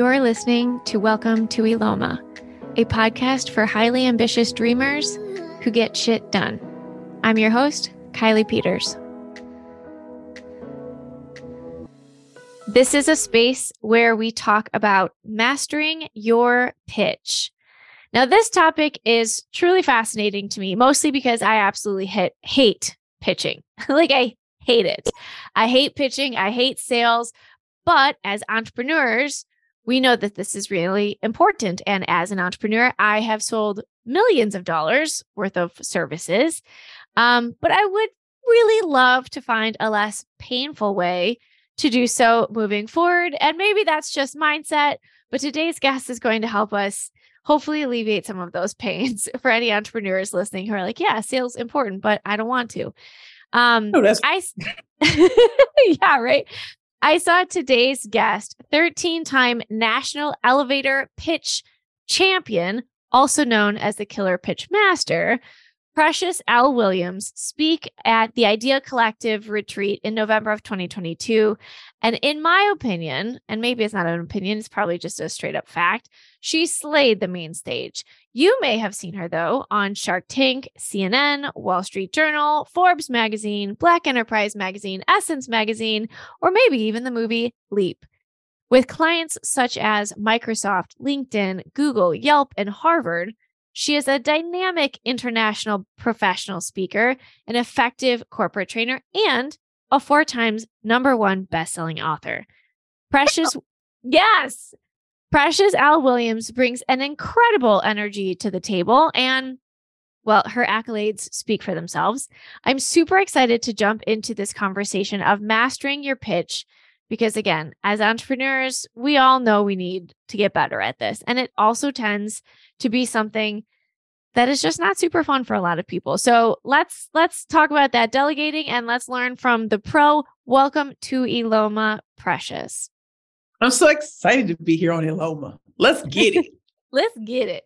You're listening to Welcome to Eloma, a podcast for highly ambitious dreamers who get shit done. I'm your host, Kiley Peters. This is a space where we talk about mastering your pitch. Now, this topic is truly fascinating to me, mostly because I absolutely hit, hate pitching. like, I hate it. I hate pitching, I hate sales. But as entrepreneurs, we know that this is really important. And as an entrepreneur, I have sold millions of dollars worth of services. Um, but I would really love to find a less painful way to do so moving forward. And maybe that's just mindset. But today's guest is going to help us hopefully alleviate some of those pains for any entrepreneurs listening who are like, yeah, sales important, but I don't want to. Um, oh, that's- I, yeah, right. I saw today's guest, 13 time national elevator pitch champion, also known as the Killer Pitch Master, Precious L. Williams speak at the Idea Collective retreat in November of 2022. And in my opinion, and maybe it's not an opinion, it's probably just a straight up fact, she slayed the main stage. You may have seen her though on Shark Tank, CNN, Wall Street Journal, Forbes magazine, Black Enterprise magazine, Essence magazine, or maybe even the movie Leap. With clients such as Microsoft, LinkedIn, Google, Yelp, and Harvard, she is a dynamic international professional speaker, an effective corporate trainer, and a four times number one best-selling author. Precious, yes, Precious L. Williams brings an incredible energy to the table, and well, her accolades speak for themselves. I'm super excited to jump into this conversation of mastering your pitch because, again, as entrepreneurs, we all know we need to get better at this. And it also tends to be something that is just not super fun for a lot of people. So let's let's talk about that delegating and let's learn from the pro. Welcome to Eloma Precious. I'm so excited to be here on Eloma. Let's get it. let's get it.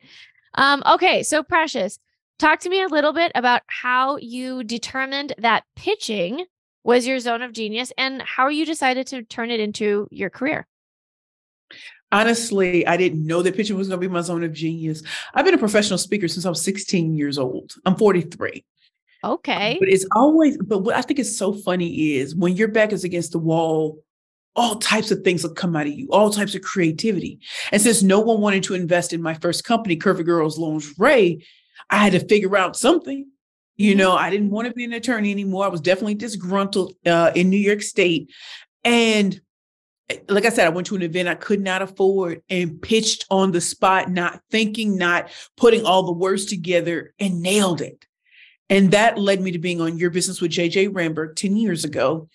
Um, okay, so Precious, talk to me a little bit about how you determined that pitching was your zone of genius and how you decided to turn it into your career honestly, I didn't know that pitching was going to be my zone of genius. I've been a professional speaker since I was 16 years old. I'm 43. Okay. But it's always, but what I think is so funny is when your back is against the wall, all types of things will come out of you, all types of creativity. And since no one wanted to invest in my first company, Curvy Girls Lingerie, I had to figure out something. You mm-hmm. know, I didn't want to be an attorney anymore. I was definitely disgruntled uh, in New York State. And like I said, I went to an event I could not afford and pitched on the spot, not thinking, not putting all the words together and nailed it. And that led me to being on Your Business with JJ Ramberg 10 years ago.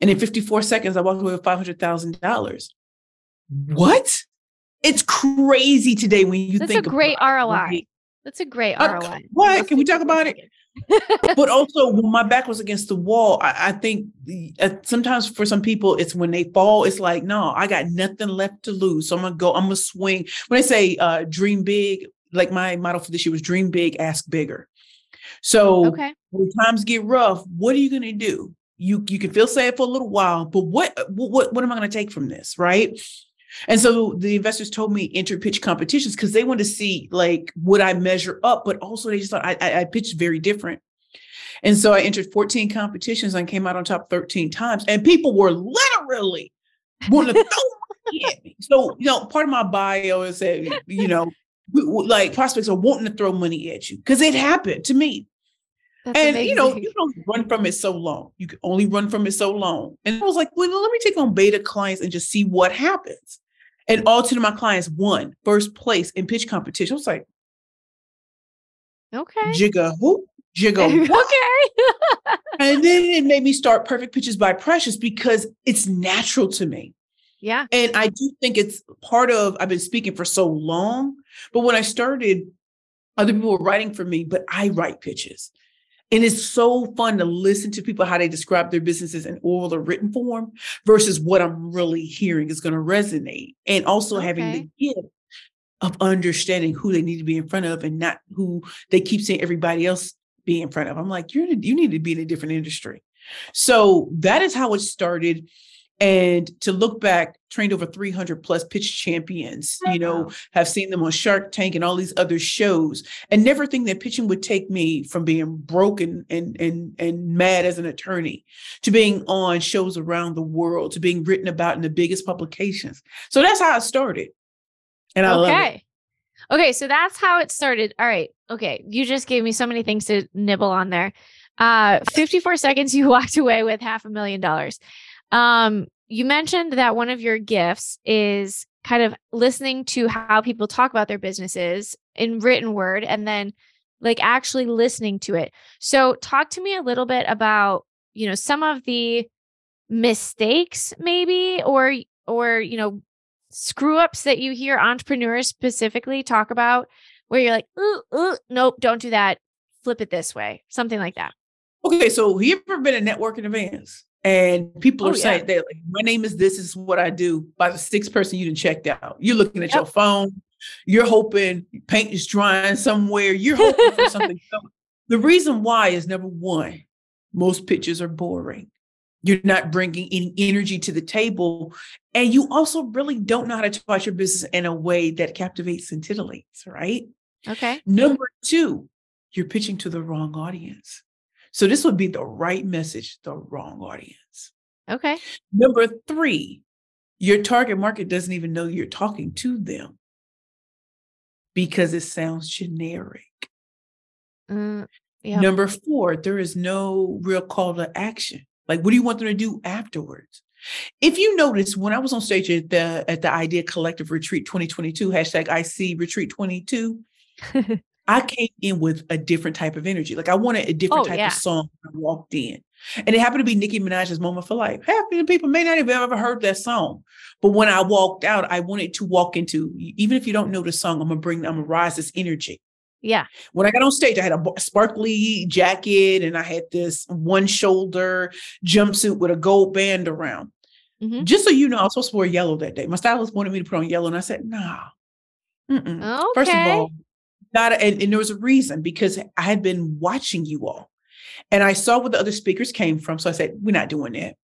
And in 54 seconds, I walked away with $500,000. What? It's crazy today when you think That's think a great ROI. That's a great uh, ROI. What? Can we talk about it? But also when my back was against the wall, I, I think the, uh, sometimes for some people it's when they fall, it's like, no, I got nothing left to lose. So I'm gonna go, I'm gonna swing. When I say uh, dream big, like my motto for this year was dream big, ask bigger. So okay. when times get rough, what are you gonna do? You you can feel sad for a little while, but what what what am I gonna take from this, right? And so the investors told me enter pitch competitions because they wanted to see like would I measure up, but also they just thought I, I, I pitched very different. And so I entered 14 competitions and came out on top 13 times. And people were literally wanting to throw money at me. So, you know, part of my bio is that, you know, like prospects are wanting to throw money at you because it happened to me. That's and amazing. you know, you don't run from it so long. You can only run from it so long. And I was like, well, let me take on beta clients and just see what happens. And all two of my clients won first place in pitch competition. I was like, okay. Jigga who? Jigga okay. and then it made me start Perfect Pitches by Precious because it's natural to me. Yeah. And I do think it's part of, I've been speaking for so long, but when I started, other people were writing for me, but I write pitches. And it's so fun to listen to people how they describe their businesses in oral or written form versus what I'm really hearing is going to resonate. And also okay. having the gift of understanding who they need to be in front of and not who they keep saying everybody else be in front of. I'm like, you're you need to be in a different industry. So that is how it started. And to look back trained over 300 plus pitch champions you know have seen them on shark tank and all these other shows. And never think that pitching would take me from being broken and and and mad as an attorney to being on shows around the world to being written about in the biggest publications. So that's how i started. And i okay. love it. Okay. So that's how it started. All right. Okay you just gave me so many things to nibble on there. Uh 54 seconds you walked away with half a million dollars um, you mentioned that one of your gifts is kind of listening to how people talk about their businesses in written word and then like actually listening to it. So talk to me a little bit about, you know, some of the mistakes maybe or or you know screw ups that you hear entrepreneurs specifically talk about where you're like, ooh, ooh, nope, don't do that. Flip it this way. Something like that. Okay, so have you ever been at networking events? And people oh, are saying yeah. that like, my name is this, is what I do by the sixth person you didn't checked out. You're looking at yep. your phone, you're hoping paint is drying somewhere, you're hoping for something. The reason why is number one, most pictures are boring. You're not bringing any energy to the table. And you also really don't know how to talk about your business in a way that captivates and titillates, right? Okay. Number two, you're pitching to the wrong audience. So this would be the right message, the wrong audience. Okay. Number three, your target market doesn't even know you're talking to them because it sounds generic. Mm, yeah. Number four, there is no real call to action. Like, what do you want them to do afterwards? If you notice, when I was on stage at the at the Idea Collective Retreat 2022, hashtag IC Retreat 22, I came in with a different type of energy. Like I wanted a different oh, type yeah. of song I walked in. And it happened to be Nicki Minaj's Moment for Life. Half of the people may not have ever heard that song. But when I walked out, I wanted to walk into, even if you don't know the song, I'm gonna bring, I'm gonna rise this energy. Yeah. When I got on stage, I had a sparkly jacket and I had this one shoulder jumpsuit with a gold band around. Mm-hmm. Just so you know, I was supposed to wear yellow that day. My stylist wanted me to put on yellow, and I said, "Nah." Okay. First of all, not and, and there was a reason because I had been watching you all and I saw where the other speakers came from. So I said, we're not doing that.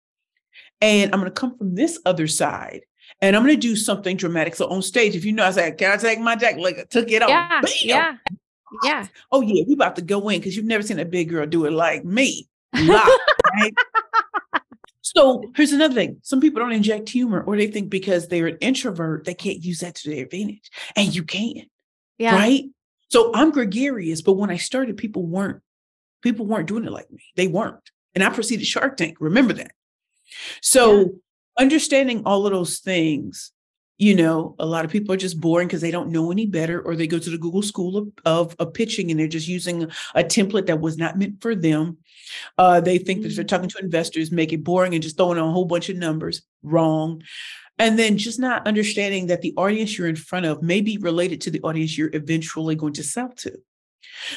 And I'm going to come from this other side and I'm going to do something dramatic. So on stage, if you know, I said, can I take my jacket? Like I took it off. Yeah. Bam! Yeah. Yeah. Oh yeah. We about to go in because you've never seen a big girl do it like me. right? So here's another thing. Some people don't inject humor or they think because they're an introvert, they can't use that to their advantage. And you can. Yeah. Right. So I'm gregarious, but when I started, people weren't people weren't doing it like me. They weren't. And I proceeded Shark Tank. Remember that. So yeah. understanding all of those things, you know, a lot of people are just boring because they don't know any better, or they go to the Google School of, of, of pitching and they're just using a template that was not meant for them. Uh, they think that if they're mm-hmm. talking to investors, make it boring and just throwing on a whole bunch of numbers. Wrong. And then just not understanding that the audience you're in front of may be related to the audience you're eventually going to sell to.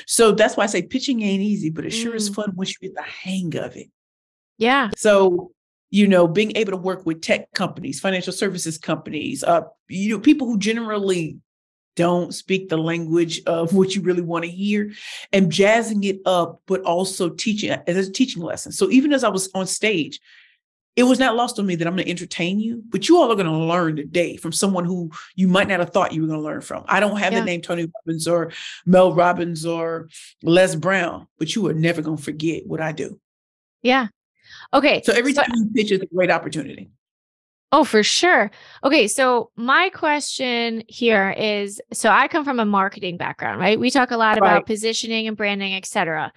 So that's why I say pitching ain't easy, but it mm. sure is mm. fun once you get the hang of it. Yeah. So, you know, being able to work with tech companies, financial services companies, uh, you know, people who generally don't speak the language of what you really want to hear and jazzing it up, but also teaching as a teaching lesson. So even as I was on stage, it was not lost on me that I'm going to entertain you, but you all are going to learn today from someone who you might not have thought you were going to learn from. I don't have yeah. the name Tony Robbins or Mel Robbins or Les Brown, but you are never going to forget what I do. Yeah. Okay. So every so, time you pitch is a great opportunity. Oh, for sure. Okay. So my question here is so I come from a marketing background, right? We talk a lot right. about positioning and branding, et cetera.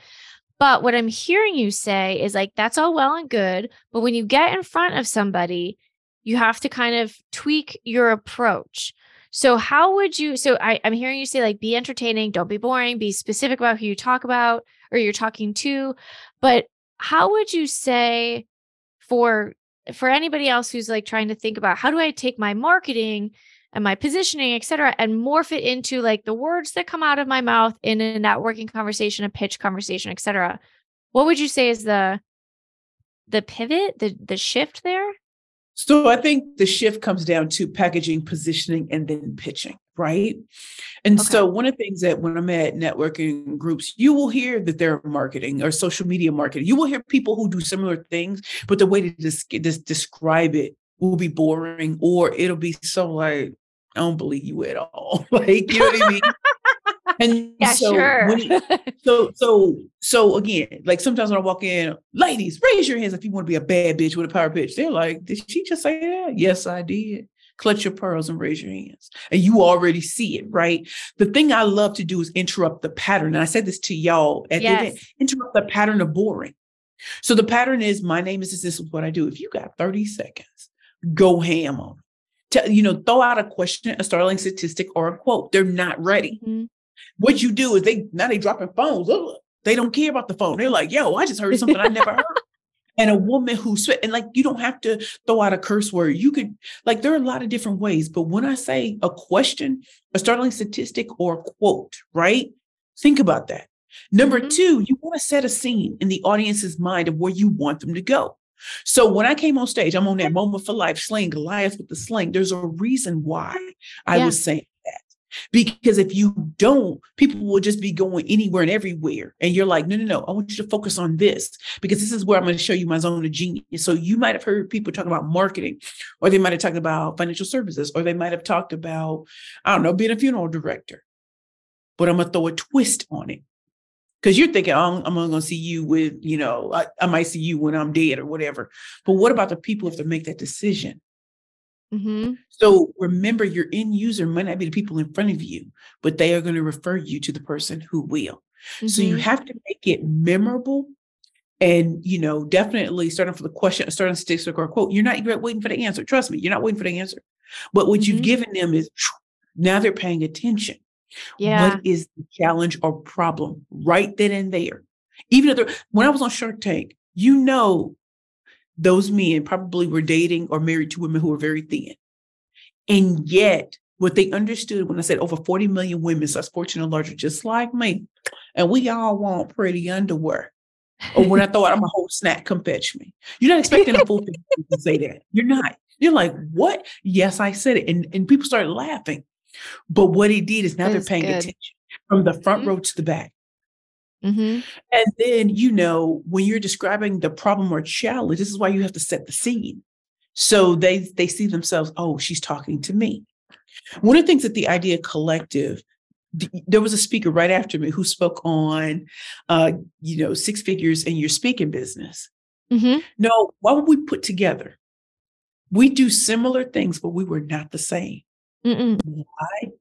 But what I'm hearing you say is like, that's all well and good. But when you get in front of somebody, you have to kind of tweak your approach. So, how would you? So, I, I'm hearing you say, like, be entertaining, don't be boring, be specific about who you talk about or you're talking to. But how would you say for for anybody else who's like trying to think about how do I take my marketing and my positioning, et cetera, and morph it into like the words that come out of my mouth in a networking conversation, a pitch conversation, et cetera. What would you say is the the pivot, the the shift there? So I think the shift comes down to packaging, positioning, and then pitching. right? And okay. so one of the things that when I'm at networking groups, you will hear that they're marketing or social media marketing. You will hear people who do similar things, but the way to describe it will be boring or it'll be so like, I don't believe you at all. like, you know what I mean? And yeah, so, sure. It, so, so, so again, like sometimes when I walk in, ladies, raise your hands if you want to be a bad bitch with a power bitch. They're like, did she just say that? Yes, I did. Clutch your pearls and raise your hands. And you already see it, right? The thing I love to do is interrupt the pattern. And I said this to y'all at yes. the event, interrupt the pattern of boring. So the pattern is my name is this, this is what I do. If you got 30 seconds, go ham on to, you know, throw out a question, a startling statistic, or a quote. They're not ready. Mm-hmm. What you do is they now they dropping phones. They don't care about the phone. They're like, yo, I just heard something I never heard. And a woman who sweat, and like you don't have to throw out a curse word. You could like there are a lot of different ways. But when I say a question, a startling statistic, or a quote, right? Think about that. Number mm-hmm. two, you want to set a scene in the audience's mind of where you want them to go. So when I came on stage, I'm on that moment for life, slaying Goliath with the sling. There's a reason why I yeah. was saying that. Because if you don't, people will just be going anywhere and everywhere. And you're like, no, no, no, I want you to focus on this because this is where I'm going to show you my zone of genius. So you might have heard people talking about marketing, or they might have talked about financial services, or they might have talked about, I don't know, being a funeral director. But I'm going to throw a twist on it because you're thinking, oh, I'm only going to see you with, you know, I, I, might see you when I'm dead or whatever. But what about the people have to make that decision? Mm-hmm. So remember, your end user might not be the people in front of you, but they are going to refer you to the person who will. Mm-hmm. So you mm-hmm. have to make it memorable. And you know, definitely starting for the question, starting statistic or quote. You're not waiting for the answer. Trust me, you're not waiting for the answer. But what mm-hmm. you've given them is now they're paying attention. Yeah. What is the challenge or problem right then and there? Even if when I was on Shark Tank, you know, those men probably were dating or married to women who were very thin. And yet, what they understood when I said over 40 million women, such fortune and larger, just like me, and we all want pretty underwear. or when I thought I'm a whole snack, come fetch me. You're not expecting a full to say that. You're not. You're like, what? Yes, I said it. And, and people started laughing. But what he did is now they're paying good. attention from the front mm-hmm. row to the back. Mm-hmm. And then, you know, when you're describing the problem or challenge, this is why you have to set the scene. So they they see themselves, oh, she's talking to me. One of the things that the Idea Collective, there was a speaker right after me who spoke on, uh, you know, six figures in your speaking business. Mm-hmm. No, what would we put together? We do similar things, but we were not the same. Mm-mm. Why?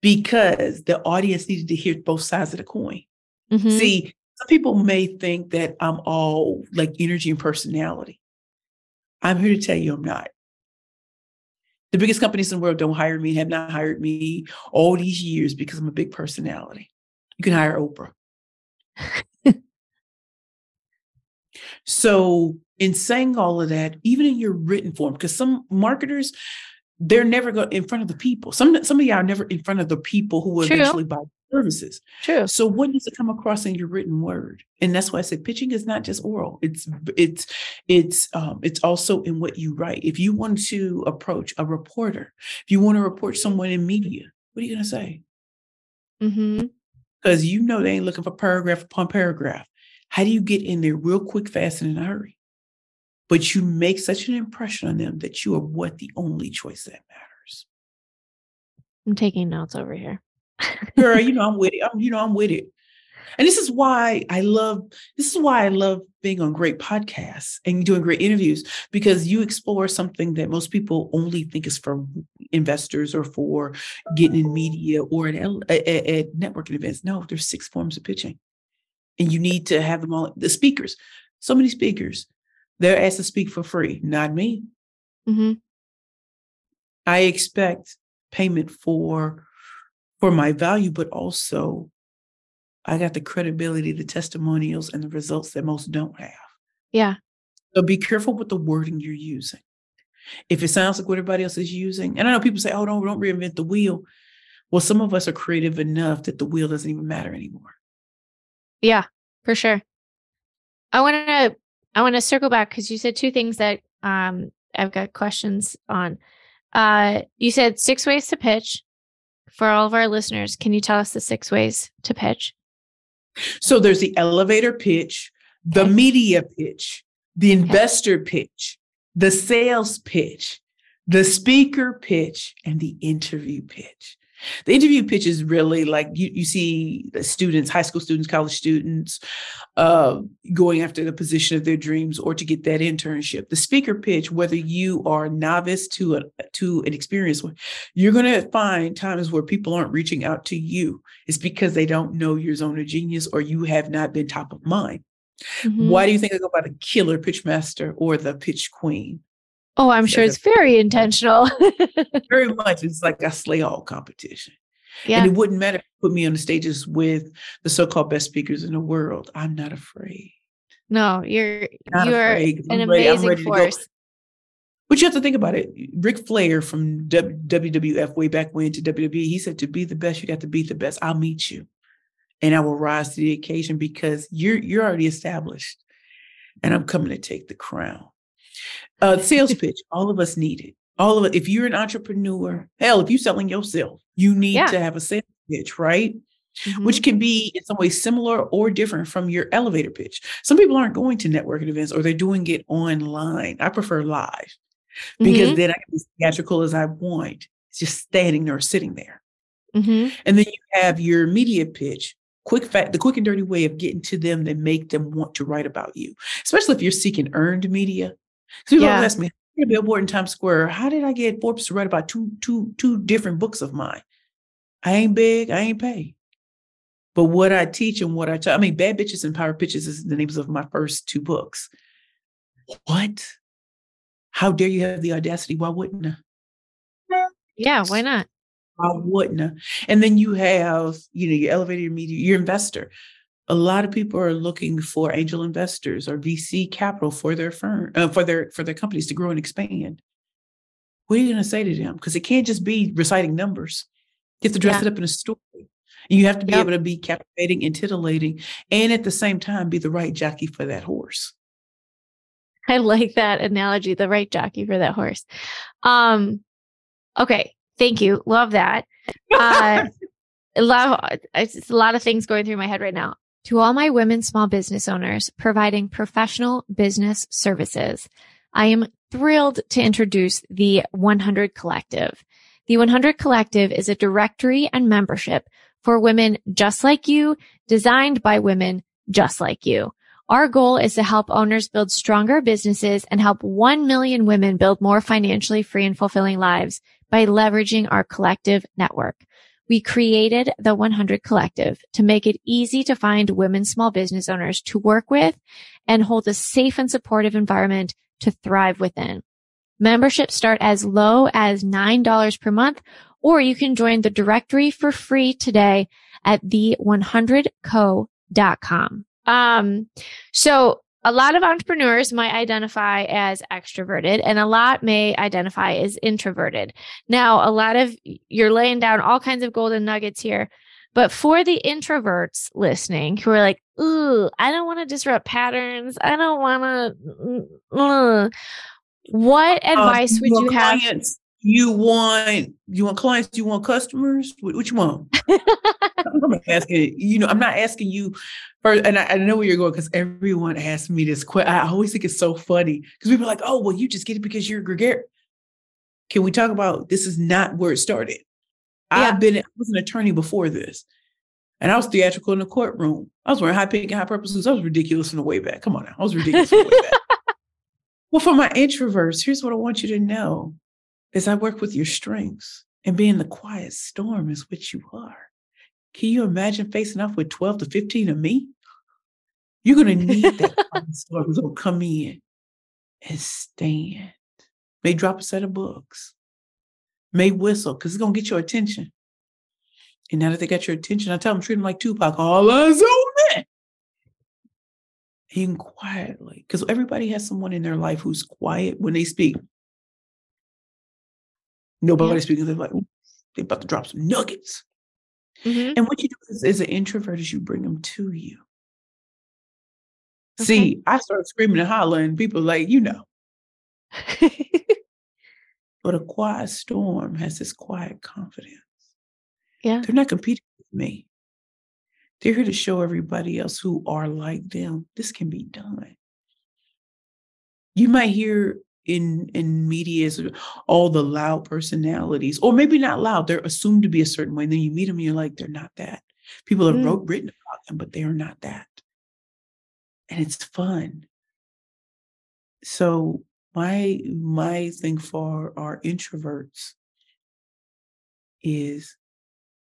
Because the audience needed to hear both sides of the coin. Mm-hmm. See, some people may think that I'm all like energy and personality. I'm here to tell you I'm not. The biggest companies in the world don't hire me, have not hired me all these years because I'm a big personality. You can hire Oprah. so, in saying all of that, even in your written form, because some marketers, they're never go in front of the people. Some some of y'all are never in front of the people who will True. eventually buy services. True. So what does it come across in your written word? And that's why I said pitching is not just oral. It's it's it's um it's also in what you write. If you want to approach a reporter, if you want to report someone in media, what are you gonna say? Mm-hmm. Because you know they ain't looking for paragraph upon paragraph. How do you get in there real quick, fast, and in a hurry? But you make such an impression on them that you are what the only choice that matters. I'm taking notes over here. Girl, you know I'm with it. I'm, you know I'm with it. And this is why I love this is why I love being on great podcasts and doing great interviews because you explore something that most people only think is for investors or for getting in media or at, at, at networking events. No, there's six forms of pitching. And you need to have them all the speakers. So many speakers they're asked to speak for free, not me. Mm-hmm. I expect payment for for my value, but also I got the credibility, the testimonials, and the results that most don't have. Yeah. So be careful with the wording you're using. If it sounds like what everybody else is using, and I know people say, "Oh, don't don't reinvent the wheel." Well, some of us are creative enough that the wheel doesn't even matter anymore. Yeah, for sure. I want to I want to circle back because you said two things that um, I've got questions on. Uh, you said six ways to pitch, for all of our listeners, can you tell us the six ways to pitch? So there's the elevator pitch, the okay. media pitch, the investor okay. pitch, the sales pitch, the speaker pitch, and the interview pitch. The interview pitch is really like you, you see the students, high school students, college students, uh, going after the position of their dreams or to get that internship. The speaker pitch, whether you are novice to a to an experienced one, you're going to find times where people aren't reaching out to you. It's because they don't know your zone of genius or you have not been top of mind. Mm-hmm. Why do you think I go by the killer pitch master or the pitch queen? Oh, I'm sure it's very intentional. very much. It's like a slay all competition. Yeah. And it wouldn't matter if you put me on the stages with the so-called best speakers in the world. I'm not afraid. No, you're you're afraid. an I'm amazing ready, force. But you have to think about it. Ric Flair from WWF way back when to WWE, he said, to be the best, you got to beat the best. I'll meet you. And I will rise to the occasion because you're you're already established. And I'm coming to take the crown. Uh, sales pitch, all of us need it. All of it. If you're an entrepreneur, hell, if you're selling yourself, you need yeah. to have a sales pitch, right? Mm-hmm. Which can be in some ways similar or different from your elevator pitch. Some people aren't going to networking events or they're doing it online. I prefer live because mm-hmm. then I can be as theatrical as I want. It's just standing there or sitting there. Mm-hmm. And then you have your media pitch, quick fact, the quick and dirty way of getting to them that make them want to write about you, especially if you're seeking earned media. So people yeah. ask me, "I'm a billboard in Times Square. How did I get Forbes to write about two, two, two different books of mine? I ain't big, I ain't paid. But what I teach and what I tell, I mean, Bad Bitches and Power Pitches is the names of my first two books. What? How dare you have the audacity? Why wouldn't I? Yeah, why not? Why wouldn't I? And then you have, you know, your elevator media, your investor a lot of people are looking for angel investors or VC capital for their firm, uh, for their for their companies to grow and expand. What are you going to say to them? Because it can't just be reciting numbers. You have to dress yeah. it up in a story. You have to be yep. able to be captivating and titillating, and at the same time, be the right jockey for that horse. I like that analogy, the right jockey for that horse. Um, okay, thank you. Love that. Uh, love it's a lot of things going through my head right now. To all my women small business owners providing professional business services, I am thrilled to introduce the 100 Collective. The 100 Collective is a directory and membership for women just like you, designed by women just like you. Our goal is to help owners build stronger businesses and help 1 million women build more financially free and fulfilling lives by leveraging our collective network. We created the 100 Collective to make it easy to find women small business owners to work with and hold a safe and supportive environment to thrive within. Memberships start as low as $9 per month, or you can join the directory for free today at the100co.com. Um, so a lot of entrepreneurs might identify as extroverted and a lot may identify as introverted. Now, a lot of you're laying down all kinds of golden nuggets here. But for the introverts listening who are like, ooh, I don't want to disrupt patterns. I don't want to. Uh, what uh, advice uh, would you have? Clients, you want you want clients? You want customers? What, what you want? I'm asking you know. I'm not asking you first, and I, I know where you're going because everyone asks me this question. I always think it's so funny because people are like, "Oh, well, you just get it because you're gregarious." Can we talk about this? Is not where it started. Yeah. I've been. I was an attorney before this, and I was theatrical in the courtroom. I was wearing high pink and high purple suits. I was ridiculous in the way back. Come on now, I was ridiculous in the way back. Well, for my introverts, here's what I want you to know: is I work with your strengths, and being the quiet storm is what you are. Can you imagine facing off with 12 to 15 of me? You're going to need that quiet storm to come in and stand. May drop a set of books. May whistle because it's going to get your attention. And now that they got your attention, I tell them treat them like Tupac. All eyes on me. And quietly, because everybody has someone in their life who's quiet when they speak. Nobody's yeah. speaking. They're like, they're about to drop some nuggets. Mm-hmm. And what you do is, as, an introvert is you bring them to you. Okay. See, I start screaming and hollering, people like, you know. but a quiet storm has this quiet confidence. Yeah. They're not competing with me. They're here to show everybody else who are like them this can be done. You might hear in in media is all the loud personalities, or maybe not loud. They're assumed to be a certain way. And then you meet them, and you're like, they're not that. People have mm. wrote written about them, but they are not that. And it's fun. So my my thing for our introverts is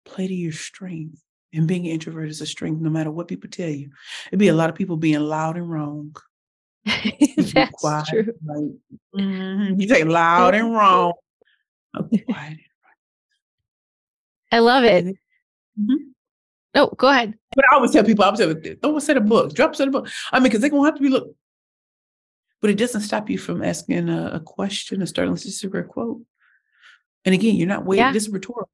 play to your strength. And being an introvert is a strength, no matter what people tell you. It'd be a lot of people being loud and wrong. That's quiet, true. Like, mm-hmm. You say loud and wrong. quiet. I love it. Mm-hmm. No, go ahead. But I always tell people, I always tell them, a set of books, drop a set of books. I mean, because they're gonna have to be look. But it doesn't stop you from asking a, a question, a starting to quote. And again, you're not waiting. Yeah. This is rhetorical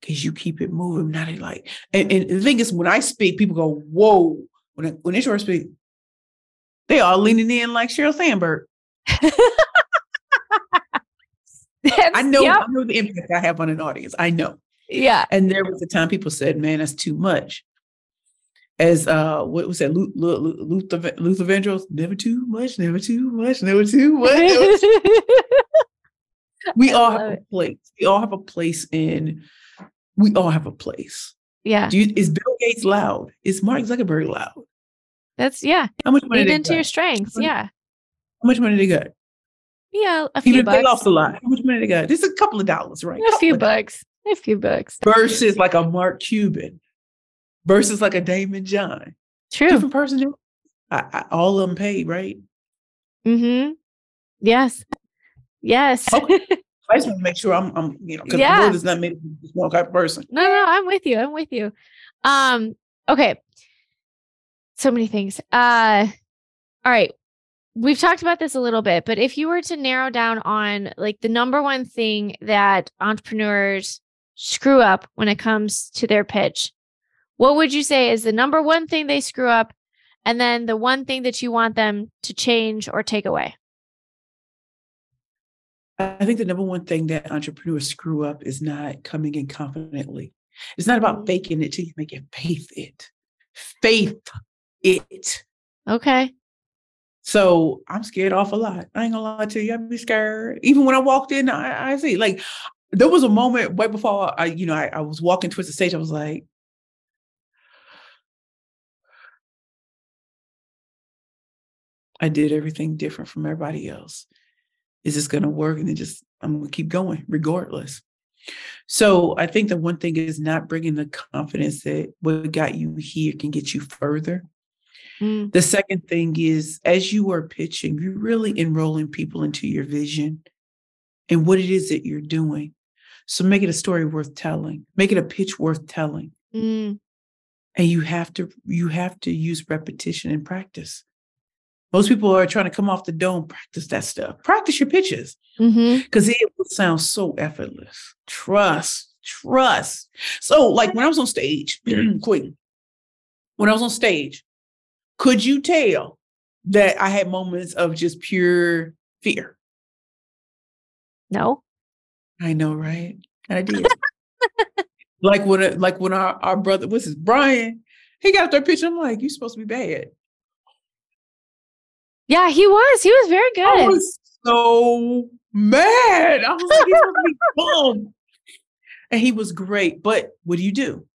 because you keep it moving. Not like, and, and, the thing is, when I speak, people go, "Whoa!" When I, when introverts speak, they all leaning in like Sheryl Sandberg. I know, yep. I know the impact I have on an audience. I know. Yeah. And there was a time people said, "Man, that's too much." As uh, what was that? Luther, Luther Vandross, never too much, never too much, never too much. Never too we all have it. a place. We all have a place in. We all have a place. Yeah. You, is Bill Gates loud? Is Mark Zuckerberg loud? That's yeah. How much money? Lean into your strengths. Yeah. How much money they got? Yeah, a few Even bucks. They lost a lot. How much money they got? Just a couple of dollars, right? A few bucks. A few bucks. Versus like a Mark Cuban. Versus like a Daymond John. True. Different person. I, I, all of them paid, right? Mm-hmm. Yes. Yes. Okay. I just want to make sure I'm, I'm you know, because yeah. the word is not made this one type of person. No, no, I'm with you. I'm with you. Um, okay. So many things. Uh, all right. We've talked about this a little bit, but if you were to narrow down on like the number one thing that entrepreneurs screw up when it comes to their pitch, what would you say is the number one thing they screw up? And then the one thing that you want them to change or take away? I think the number one thing that entrepreneurs screw up is not coming in confidently. It's not about mm-hmm. faking it till you make it faith it. Faith it. Okay. So I'm scared off a lot. I ain't gonna lie to you. I'd be scared. Even when I walked in, I, I see like there was a moment right before I, you know, I, I was walking towards the stage. I was like, I did everything different from everybody else is this going to work? And then just, I'm going to keep going regardless. So I think the one thing is not bringing the confidence that what got you here can get you further. Mm. The second thing is as you are pitching, you're really enrolling people into your vision and what it is that you're doing. So make it a story worth telling. Make it a pitch worth telling. Mm. And you have to you have to use repetition and practice. Most people are trying to come off the dome, practice that stuff. Practice your pitches because mm-hmm. it will sound so effortless. Trust, trust. So, like when I was on stage, quick, when I was on stage, could you tell that I had moments of just pure fear? No. I know, right? I did. like when, uh, like when our, our brother, what's his Brian, he got up there pitching. I'm like, you supposed to be bad. Yeah, he was. He was very good. I was so mad. I was like, he's gonna be bum. And he was great. But what do you do?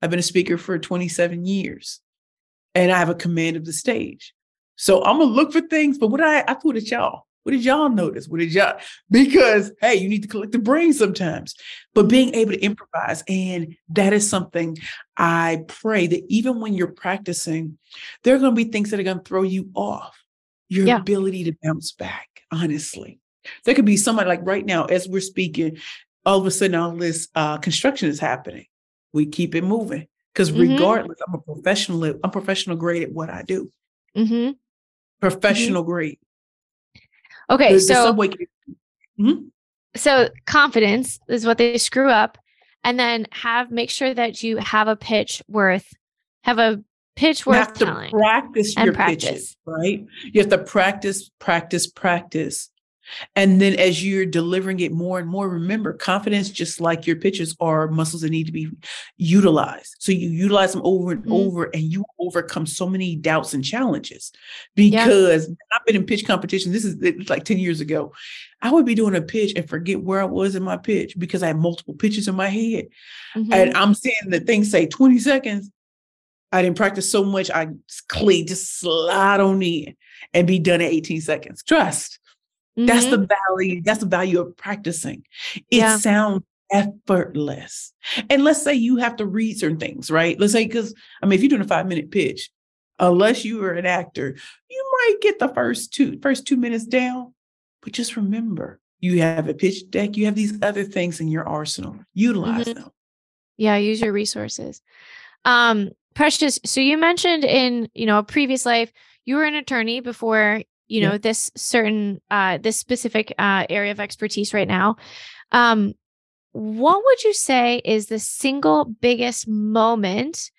I've been a speaker for 27 years and I have a command of the stage. So I'm gonna look for things, but what I I put at y'all. What did y'all notice? What did y'all? Because hey, you need to collect the brain sometimes. But being able to improvise, and that is something I pray that even when you're practicing, there are going to be things that are going to throw you off your yeah. ability to bounce back, honestly. There could be somebody like right now, as we're speaking, all of a sudden all this uh, construction is happening. We keep it moving because mm-hmm. regardless, I'm a professional. I'm professional grade at what I do. Mm-hmm. mm-hmm. Professional mm-hmm. grade. Okay, the, so the mm-hmm. so confidence is what they screw up, and then have make sure that you have a pitch worth have a pitch worth you have telling to practice your practice. pitches, right? You have to practice, practice, practice. And then as you're delivering it more and more, remember confidence, just like your pitches, are muscles that need to be utilized. So you utilize them over and mm-hmm. over, and you overcome so many doubts and challenges. Because yeah. I've been in pitch competition. This is like 10 years ago. I would be doing a pitch and forget where I was in my pitch because I had multiple pitches in my head. Mm-hmm. And I'm seeing the thing say 20 seconds. I didn't practice so much. I clean, just slide on in and be done in 18 seconds. Trust. Mm-hmm. That's the mm-hmm. value. That's the value of practicing. It yeah. sounds effortless. And let's say you have to read certain things, right? Let's say, because I mean, if you're doing a five minute pitch, unless you are an actor, you might get the first two, first two minutes down. But just remember, you have a pitch deck, you have these other things in your arsenal. Utilize mm-hmm. them. Yeah, use your resources. Um, Precious, so you mentioned in, you know, a previous life, you were an attorney before you know yeah. this certain uh this specific uh area of expertise right now um what would you say is the single biggest moment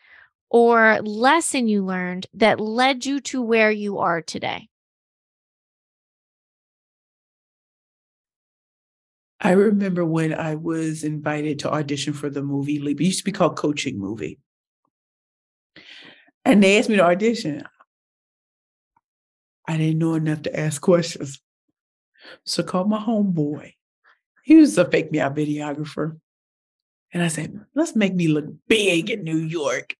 or lesson you learned that led you to where you are today I remember when I was invited to audition for the movie Leap. It used to be called Coaching Movie. And they asked me to audition. I didn't know enough to ask questions. So I called my homeboy. He was a fake me out videographer. And I said, let's make me look big in New York.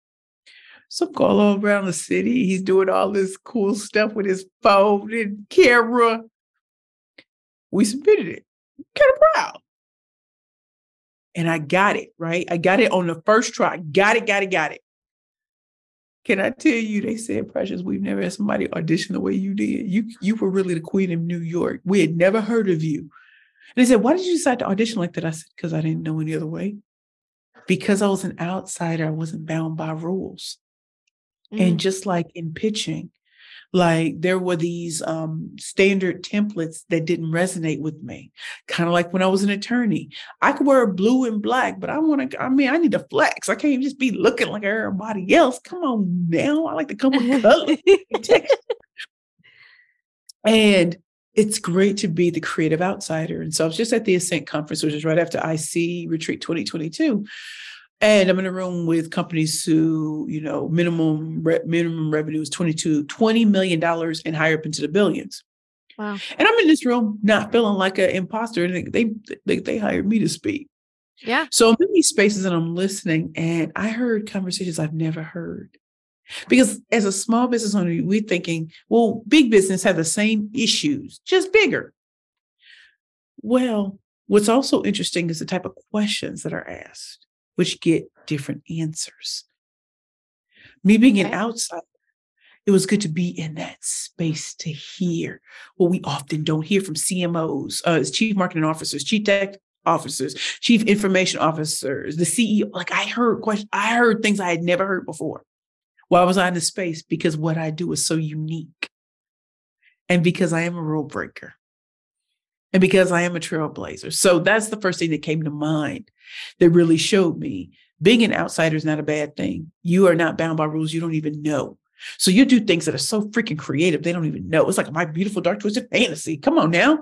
So I'm going all around the city. He's doing all this cool stuff with his phone and camera. We submitted it. Kind of proud. And I got it, right? I got it on the first try. Got it, got it, got it. Can I tell you, they said, Precious, we've never had somebody audition the way you did. You you were really the queen of New York. We had never heard of you. And they said, Why did you decide to audition like that? I said, Because I didn't know any other way. Because I was an outsider, I wasn't bound by rules. Mm. And just like in pitching, like there were these um, standard templates that didn't resonate with me. Kind of like when i was an attorney. I could wear blue and black but i want to i mean i need to flex. I can't just be looking like everybody else. Come on now. I like to come with color and it's great to be the creative outsider. And so i was just at the ascent conference which is right after ic retreat 2022 and I'm in a room with companies who, you know, minimum re- minimum revenue is 22, 20 million dollars and higher up into the billions. Wow. And I'm in this room not feeling like an imposter. And they, they they hired me to speak. Yeah. So I'm in these spaces and I'm listening, and I heard conversations I've never heard. Because as a small business owner, we're thinking, well, big business have the same issues, just bigger. Well, what's also interesting is the type of questions that are asked which get different answers. Me being okay. an outsider, it was good to be in that space to hear what we often don't hear from CMOs, uh, as chief marketing officers, chief tech officers, chief information officers, the CEO. Like I heard questions, I heard things I had never heard before. Why was I in the space? Because what I do is so unique. And because I am a rule breaker and because I am a trailblazer. So that's the first thing that came to mind that really showed me being an outsider is not a bad thing. You are not bound by rules you don't even know. So you do things that are so freaking creative, they don't even know. It's like my beautiful dark twisted fantasy. Come on now.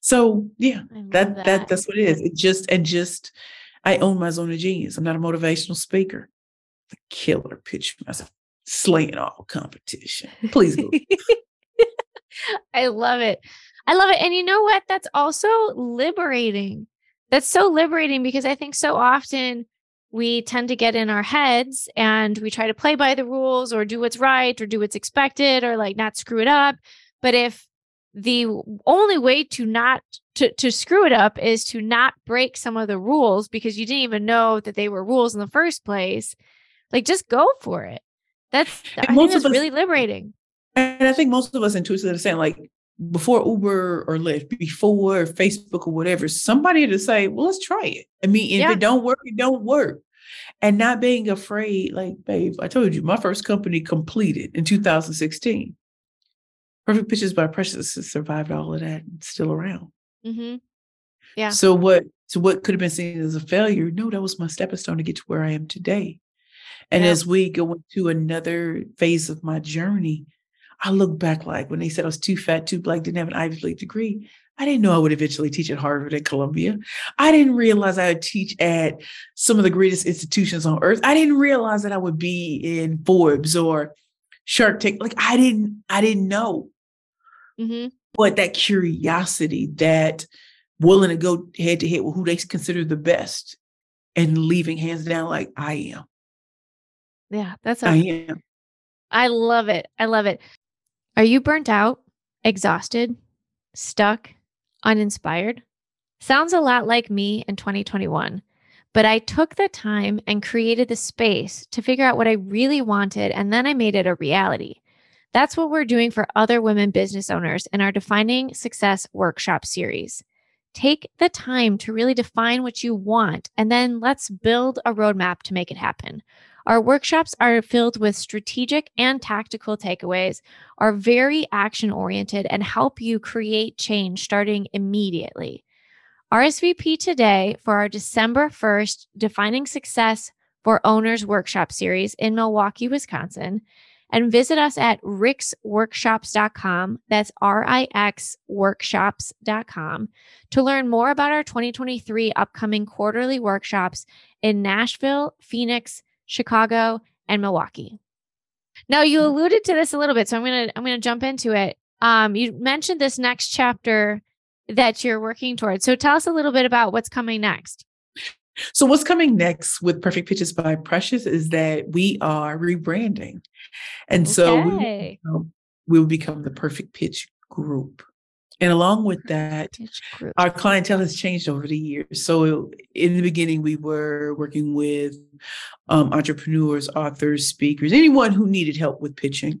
So yeah, that, that that that's what it is. It just and just I own my zone of genius. I'm not a motivational speaker. The killer pitch myself, slaying all competition. Please go. I love it. I love it. And you know what? That's also liberating. That's so liberating because I think so often we tend to get in our heads and we try to play by the rules or do what's right or do what's expected or like not screw it up. But if the only way to not to, to screw it up is to not break some of the rules because you didn't even know that they were rules in the first place, like just go for it. That's I think that's us, really liberating. And I think most of us intuitively saying like before Uber or Lyft, before Facebook or whatever, somebody to say, well, let's try it. I mean, if yeah. it don't work, it don't work. And not being afraid, like, babe, I told you, my first company completed in 2016. Perfect Pitches by Precious has survived all of that and still around. Mm-hmm. Yeah. So what so what could have been seen as a failure? No, that was my stepping stone to get to where I am today. And yeah. as we go into another phase of my journey, I look back like when they said I was too fat, too black, didn't have an Ivy League degree. I didn't know I would eventually teach at Harvard and Columbia. I didn't realize I would teach at some of the greatest institutions on earth. I didn't realize that I would be in Forbes or Shark Tank. Like I didn't, I didn't know. Mm-hmm. But that curiosity, that willing to go head to head with who they consider the best and leaving hands down like I am. Yeah, that's a, I am. I love it. I love it. Are you burnt out, exhausted, stuck, uninspired? Sounds a lot like me in 2021. But I took the time and created the space to figure out what I really wanted, and then I made it a reality. That's what we're doing for other women business owners in our Defining Success Workshop series. Take the time to really define what you want, and then let's build a roadmap to make it happen. Our workshops are filled with strategic and tactical takeaways, are very action oriented, and help you create change starting immediately. RSVP today for our December 1st Defining Success for Owners Workshop series in Milwaukee, Wisconsin, and visit us at rixworkshops.com. That's R I X workshops.com to learn more about our 2023 upcoming quarterly workshops in Nashville, Phoenix, Chicago, and Milwaukee. Now you alluded to this a little bit, so I'm gonna I'm gonna jump into it. Um, you mentioned this next chapter that you're working towards. So tell us a little bit about what's coming next. So what's coming next with Perfect Pitches by Precious is that we are rebranding. And okay. so we, we will become the Perfect Pitch Group. And along with that, our clientele has changed over the years. So in the beginning, we were working with um, entrepreneurs, authors, speakers, anyone who needed help with pitching.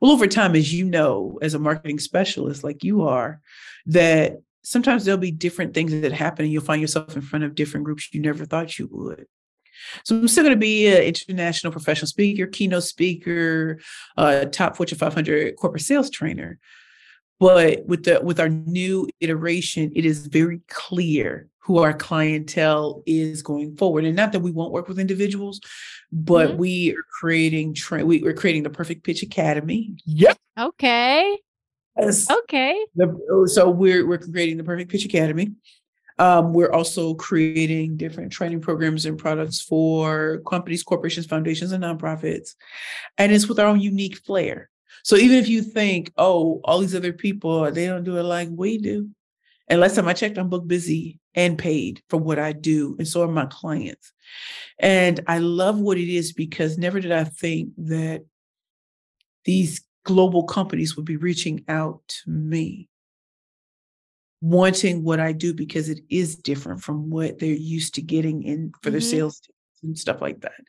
Well, over time, as you know, as a marketing specialist like you are, that sometimes there'll be different things that happen and you'll find yourself in front of different groups you never thought you would. So I'm still going to be an international professional speaker, keynote speaker, uh, top Fortune 500 corporate sales trainer. But with the with our new iteration, it is very clear who our clientele is going forward. And not that we won't work with individuals, but mm-hmm. we are creating tra- we, are creating the Perfect Pitch Academy. Yep. Okay. Yes. Okay. The, so we're we're creating the Perfect Pitch Academy. Um, we're also creating different training programs and products for companies, corporations, foundations, and nonprofits. And it's with our own unique flair. So even if you think, oh, all these other people, they don't do it like we do. And last time I checked, I'm book busy and paid for what I do. And so are my clients. And I love what it is because never did I think that these global companies would be reaching out to me, wanting what I do because it is different from what they're used to getting in for their mm-hmm. sales and stuff like that.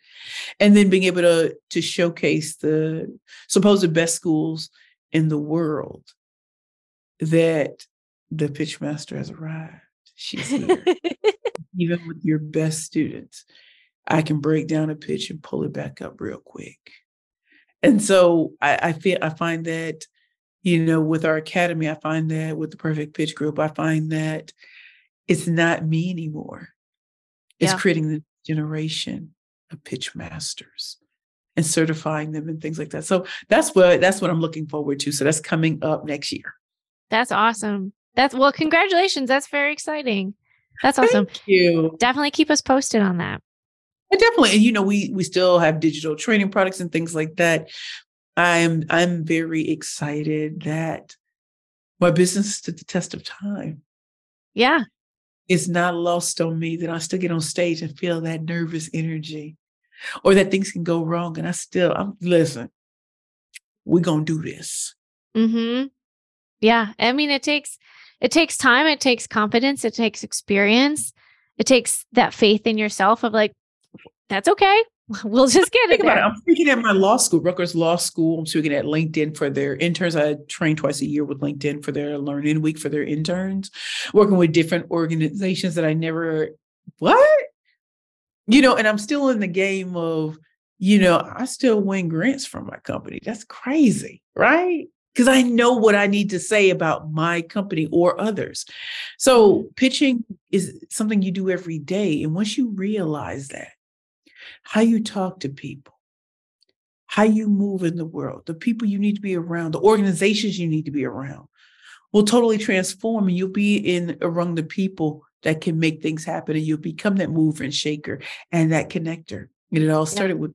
And then being able to to showcase the supposed best schools in the world that the pitch master has arrived. She's here. Even with your best students i can break down a pitch and pull it back up real quick. And so i, I feel i find that you know with our academy i find that with the perfect pitch group i find that it's not me anymore. It's yeah. creating the generation of pitch masters and certifying them and things like that. So that's what that's what I'm looking forward to. So that's coming up next year. That's awesome. That's well, congratulations. That's very exciting. That's awesome. Thank you. Definitely keep us posted on that. And definitely, and you know, we we still have digital training products and things like that. I'm I'm very excited that my business stood the test of time. Yeah it's not lost on me that I still get on stage and feel that nervous energy or that things can go wrong. And I still, I'm listen, we're gonna do this. Mm-hmm. Yeah. I mean, it takes it takes time, it takes confidence, it takes experience, it takes that faith in yourself of like, that's okay. we'll just get it. I'm speaking at my law school, Rutgers Law School. I'm speaking at LinkedIn for their interns. I train twice a year with LinkedIn for their learning week for their interns, working with different organizations that I never, what? You know, and I'm still in the game of, you know, I still win grants from my company. That's crazy, right? Because I know what I need to say about my company or others. So mm-hmm. pitching is something you do every day. And once you realize that, how you talk to people, how you move in the world, the people you need to be around, the organizations you need to be around will totally transform and you'll be in among the people that can make things happen and you'll become that mover and shaker and that connector. And it all started yeah. with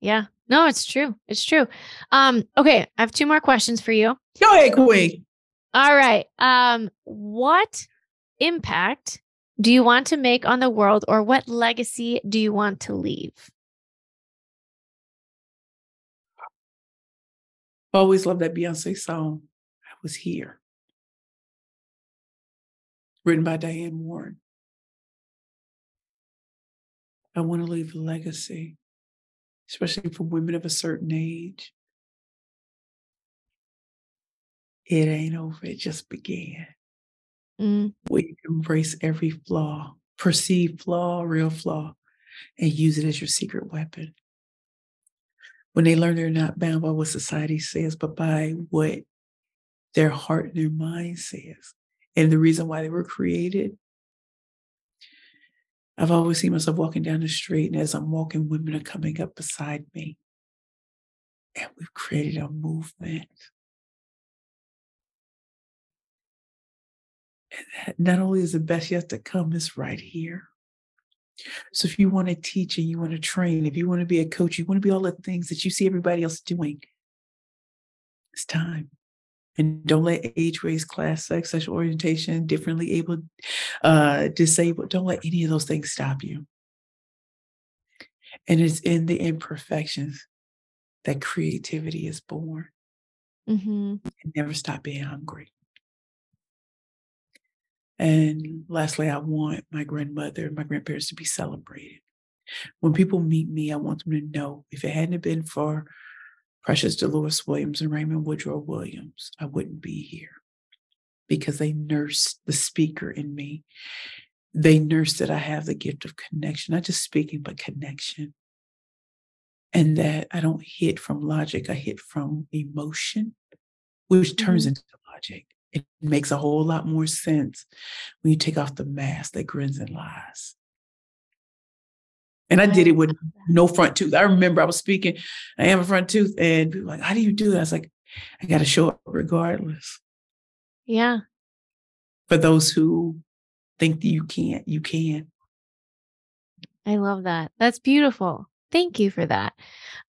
yeah. No, it's true. It's true. Um, okay, I have two more questions for you. Go ahead, Queen. All right. Um, what impact do you want to make on the world or what legacy do you want to leave? Always love that Beyonce song. I was here. Written by Diane Warren. I want to leave a legacy, especially for women of a certain age. It ain't over, it just began. Mm. We embrace every flaw, perceived flaw, real flaw, and use it as your secret weapon. When they learn they're not bound by what society says, but by what their heart and their mind says. And the reason why they were created. I've always seen myself walking down the street, and as I'm walking, women are coming up beside me. And we've created a movement not only is the best yet to come is right here. So if you want to teach and you want to train, if you want to be a coach, you want to be all the things that you see everybody else doing, it's time. And don't let age, race, class, sex, sexual orientation, differently able, uh, disabled, don't let any of those things stop you. And it's in the imperfections that creativity is born. Mm-hmm. And never stop being hungry. And lastly, I want my grandmother and my grandparents to be celebrated. When people meet me, I want them to know if it hadn't been for Precious Dolores Williams and Raymond Woodrow Williams, I wouldn't be here because they nursed the speaker in me. They nursed that I have the gift of connection, not just speaking, but connection. And that I don't hit from logic, I hit from emotion, which turns mm-hmm. into logic. It makes a whole lot more sense when you take off the mask that grins and lies. And I did it with no front tooth. I remember I was speaking, I have a front tooth, and people were like, How do you do that? I was like, I got to show up regardless. Yeah. For those who think that you can't, you can. I love that. That's beautiful. Thank you for that.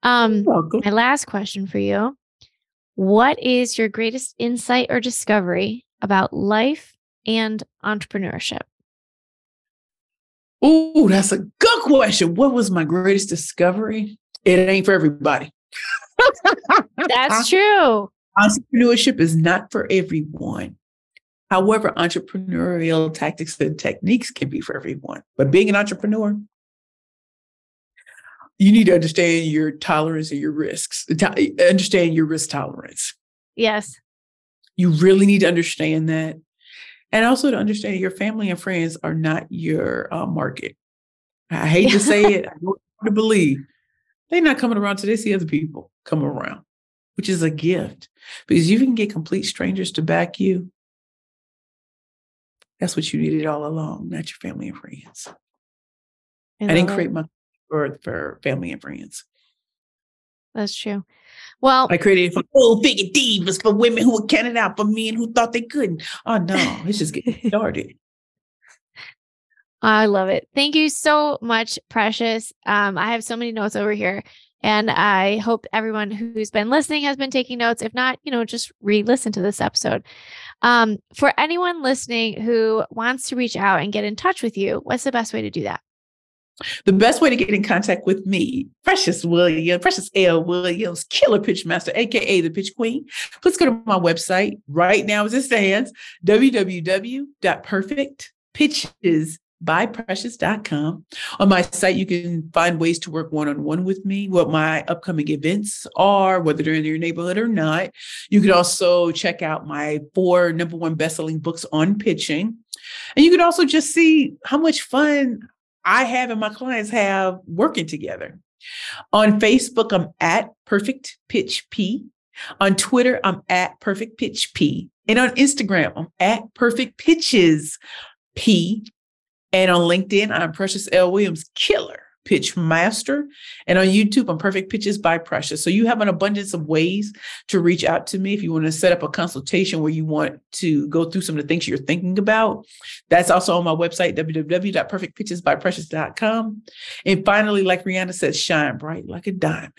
Um, my last question for you what is your greatest insight or discovery about life and entrepreneurship? Oh, that's a good question. What was my greatest discovery? It ain't for everybody. that's true. Entrepreneurship is not for everyone. However, entrepreneurial tactics and techniques can be for everyone. But being an entrepreneur, you need to understand your tolerance and your risks, understand your risk tolerance. Yes. You really need to understand that. And also to understand your family and friends are not your uh, market. I hate to say it, I don't to believe. They're not coming around till they see other people come around, which is a gift. Because you can get complete strangers to back you. That's what you needed all along, not your family and friends. I, I didn't create my for for family and friends. That's true. Well, I created for full figure divas for women who were counted out for men who thought they couldn't. Oh no, it's just getting started. I love it. Thank you so much, Precious. Um, I have so many notes over here, and I hope everyone who's been listening has been taking notes. If not, you know, just re-listen to this episode. Um, for anyone listening who wants to reach out and get in touch with you, what's the best way to do that? The best way to get in contact with me, Precious Williams, Precious L. Williams, Killer Pitch Master, aka the Pitch Queen, please go to my website right now as it stands, www.perfectpitchesbyprecious.com. On my site, you can find ways to work one-on-one with me, what my upcoming events are, whether they're in your neighborhood or not. You can also check out my four number one best-selling books on pitching. And you can also just see how much fun I have and my clients have working together. On Facebook, I'm at Perfect Pitch P. On Twitter, I'm at Perfect Pitch P. And on Instagram, I'm at Perfect Pitches P. And on LinkedIn, I'm Precious L. Williams Killer Pitch Master. And on YouTube, I'm Perfect Pitches by Precious. So you have an abundance of ways to reach out to me if you want to set up a consultation where you want to go through some of the things you're thinking about. That's also on my website, www.perfectpitchesbyprecious.com. And finally, like Rihanna said, shine bright like a diamond.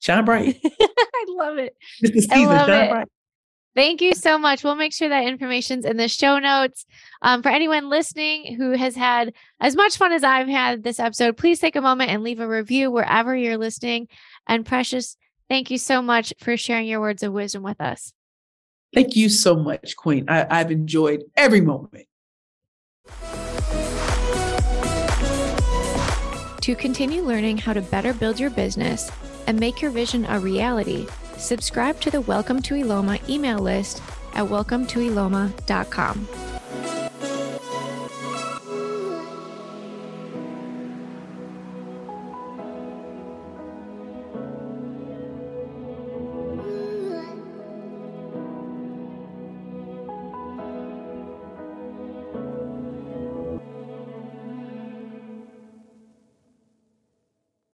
Shine bright. I love it. It's the season. Shine it. bright. Thank you so much. We'll make sure that information's in the show notes. Um, for anyone listening who has had as much fun as I've had this episode, please take a moment and leave a review wherever you're listening. And Precious, thank you so much for sharing your words of wisdom with us. Thank you so much, Queen. I, I've enjoyed every moment. To continue learning how to better build your business and make your vision a reality, subscribe to the Welcome to Eloma email list at welcometoeloma.com.